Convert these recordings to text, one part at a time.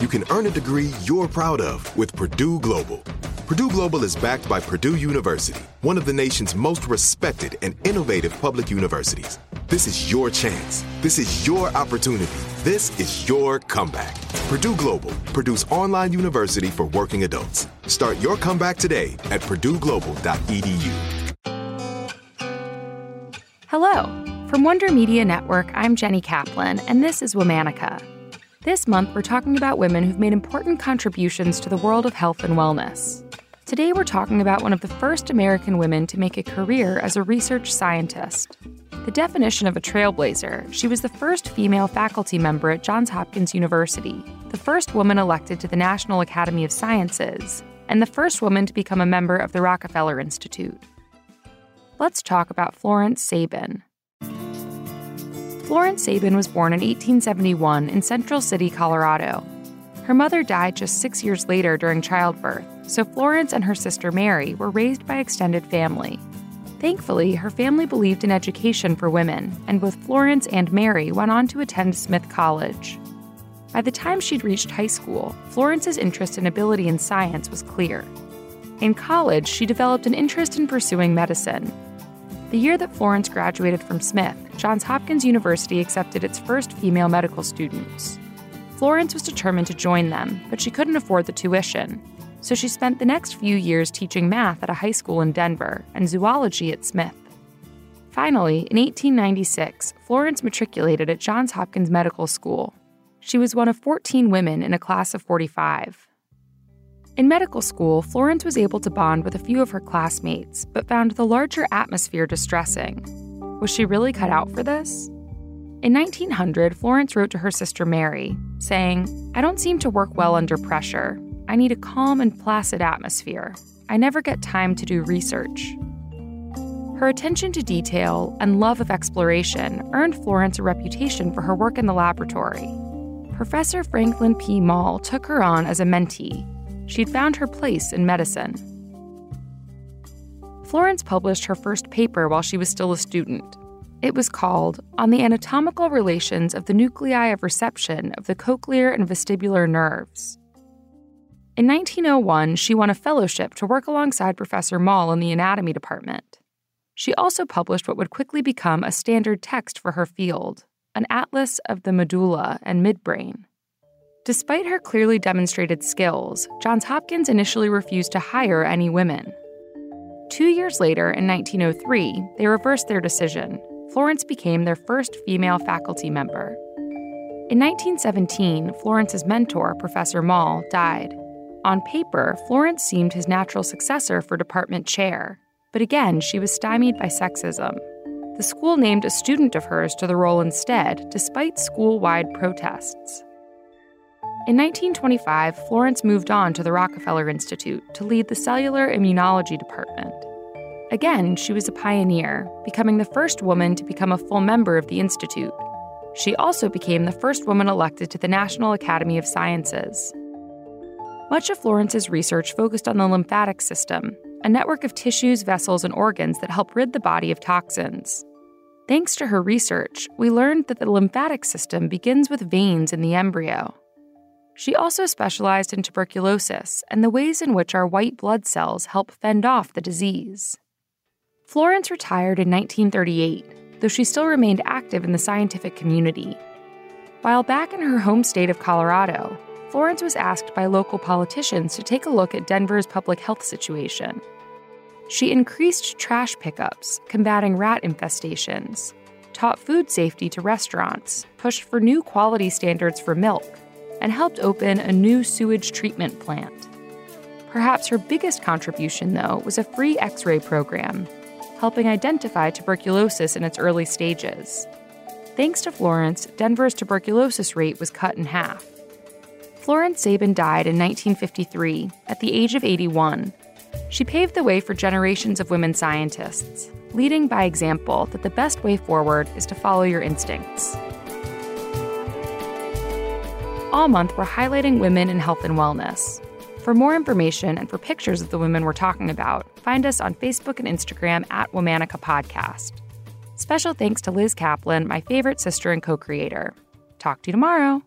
you can earn a degree you're proud of with Purdue Global. Purdue Global is backed by Purdue University, one of the nation's most respected and innovative public universities. This is your chance. This is your opportunity. This is your comeback. Purdue Global, Purdue's online university for working adults. Start your comeback today at purdueglobal.edu. Hello. From Wonder Media Network, I'm Jenny Kaplan, and this is Womanica. This month, we're talking about women who've made important contributions to the world of health and wellness. Today, we're talking about one of the first American women to make a career as a research scientist. The definition of a trailblazer, she was the first female faculty member at Johns Hopkins University, the first woman elected to the National Academy of Sciences, and the first woman to become a member of the Rockefeller Institute. Let's talk about Florence Sabin. Florence Sabin was born in 1871 in Central City, Colorado. Her mother died just six years later during childbirth, so Florence and her sister Mary were raised by extended family. Thankfully, her family believed in education for women, and both Florence and Mary went on to attend Smith College. By the time she'd reached high school, Florence's interest and ability in science was clear. In college, she developed an interest in pursuing medicine, the year that Florence graduated from Smith, Johns Hopkins University accepted its first female medical students. Florence was determined to join them, but she couldn't afford the tuition, so she spent the next few years teaching math at a high school in Denver and zoology at Smith. Finally, in 1896, Florence matriculated at Johns Hopkins Medical School. She was one of 14 women in a class of 45. In medical school, Florence was able to bond with a few of her classmates, but found the larger atmosphere distressing. Was she really cut out for this? In 1900, Florence wrote to her sister Mary, saying, I don't seem to work well under pressure. I need a calm and placid atmosphere. I never get time to do research. Her attention to detail and love of exploration earned Florence a reputation for her work in the laboratory. Professor Franklin P. Mall took her on as a mentee she'd found her place in medicine. Florence published her first paper while she was still a student. It was called On the Anatomical Relations of the Nuclei of Reception of the Cochlear and Vestibular Nerves. In 1901, she won a fellowship to work alongside Professor Mall in the anatomy department. She also published what would quickly become a standard text for her field an atlas of the medulla and midbrain. Despite her clearly demonstrated skills, Johns Hopkins initially refused to hire any women. Two years later, in 1903, they reversed their decision. Florence became their first female faculty member. In 1917, Florence's mentor, Professor Mall, died. On paper, Florence seemed his natural successor for department chair, but again, she was stymied by sexism. The school named a student of hers to the role instead, despite school wide protests. In 1925, Florence moved on to the Rockefeller Institute to lead the cellular immunology department. Again, she was a pioneer, becoming the first woman to become a full member of the institute. She also became the first woman elected to the National Academy of Sciences. Much of Florence's research focused on the lymphatic system, a network of tissues, vessels, and organs that help rid the body of toxins. Thanks to her research, we learned that the lymphatic system begins with veins in the embryo. She also specialized in tuberculosis and the ways in which our white blood cells help fend off the disease. Florence retired in 1938, though she still remained active in the scientific community. While back in her home state of Colorado, Florence was asked by local politicians to take a look at Denver's public health situation. She increased trash pickups, combating rat infestations, taught food safety to restaurants, pushed for new quality standards for milk, and helped open a new sewage treatment plant. Perhaps her biggest contribution, though, was a free x ray program, helping identify tuberculosis in its early stages. Thanks to Florence, Denver's tuberculosis rate was cut in half. Florence Sabin died in 1953 at the age of 81. She paved the way for generations of women scientists, leading by example that the best way forward is to follow your instincts. All month, we're highlighting women in health and wellness. For more information and for pictures of the women we're talking about, find us on Facebook and Instagram at Womanica Podcast. Special thanks to Liz Kaplan, my favorite sister and co creator. Talk to you tomorrow.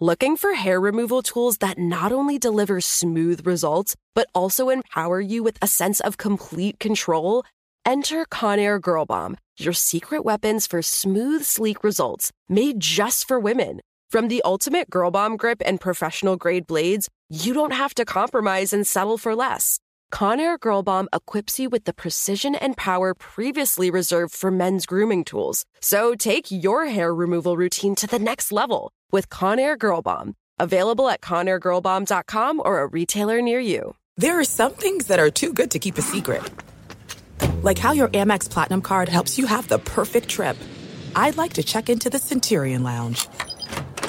Looking for hair removal tools that not only deliver smooth results, but also empower you with a sense of complete control? Enter Conair Girl Bomb, your secret weapons for smooth, sleek results made just for women. From the ultimate Girl Bomb grip and professional grade blades, you don't have to compromise and settle for less. Conair Girl Bomb equips you with the precision and power previously reserved for men's grooming tools. So take your hair removal routine to the next level with Conair Girl Bomb. Available at ConairGirlBomb.com or a retailer near you. There are some things that are too good to keep a secret. Like how your Amex Platinum card helps you have the perfect trip. I'd like to check into the Centurion Lounge.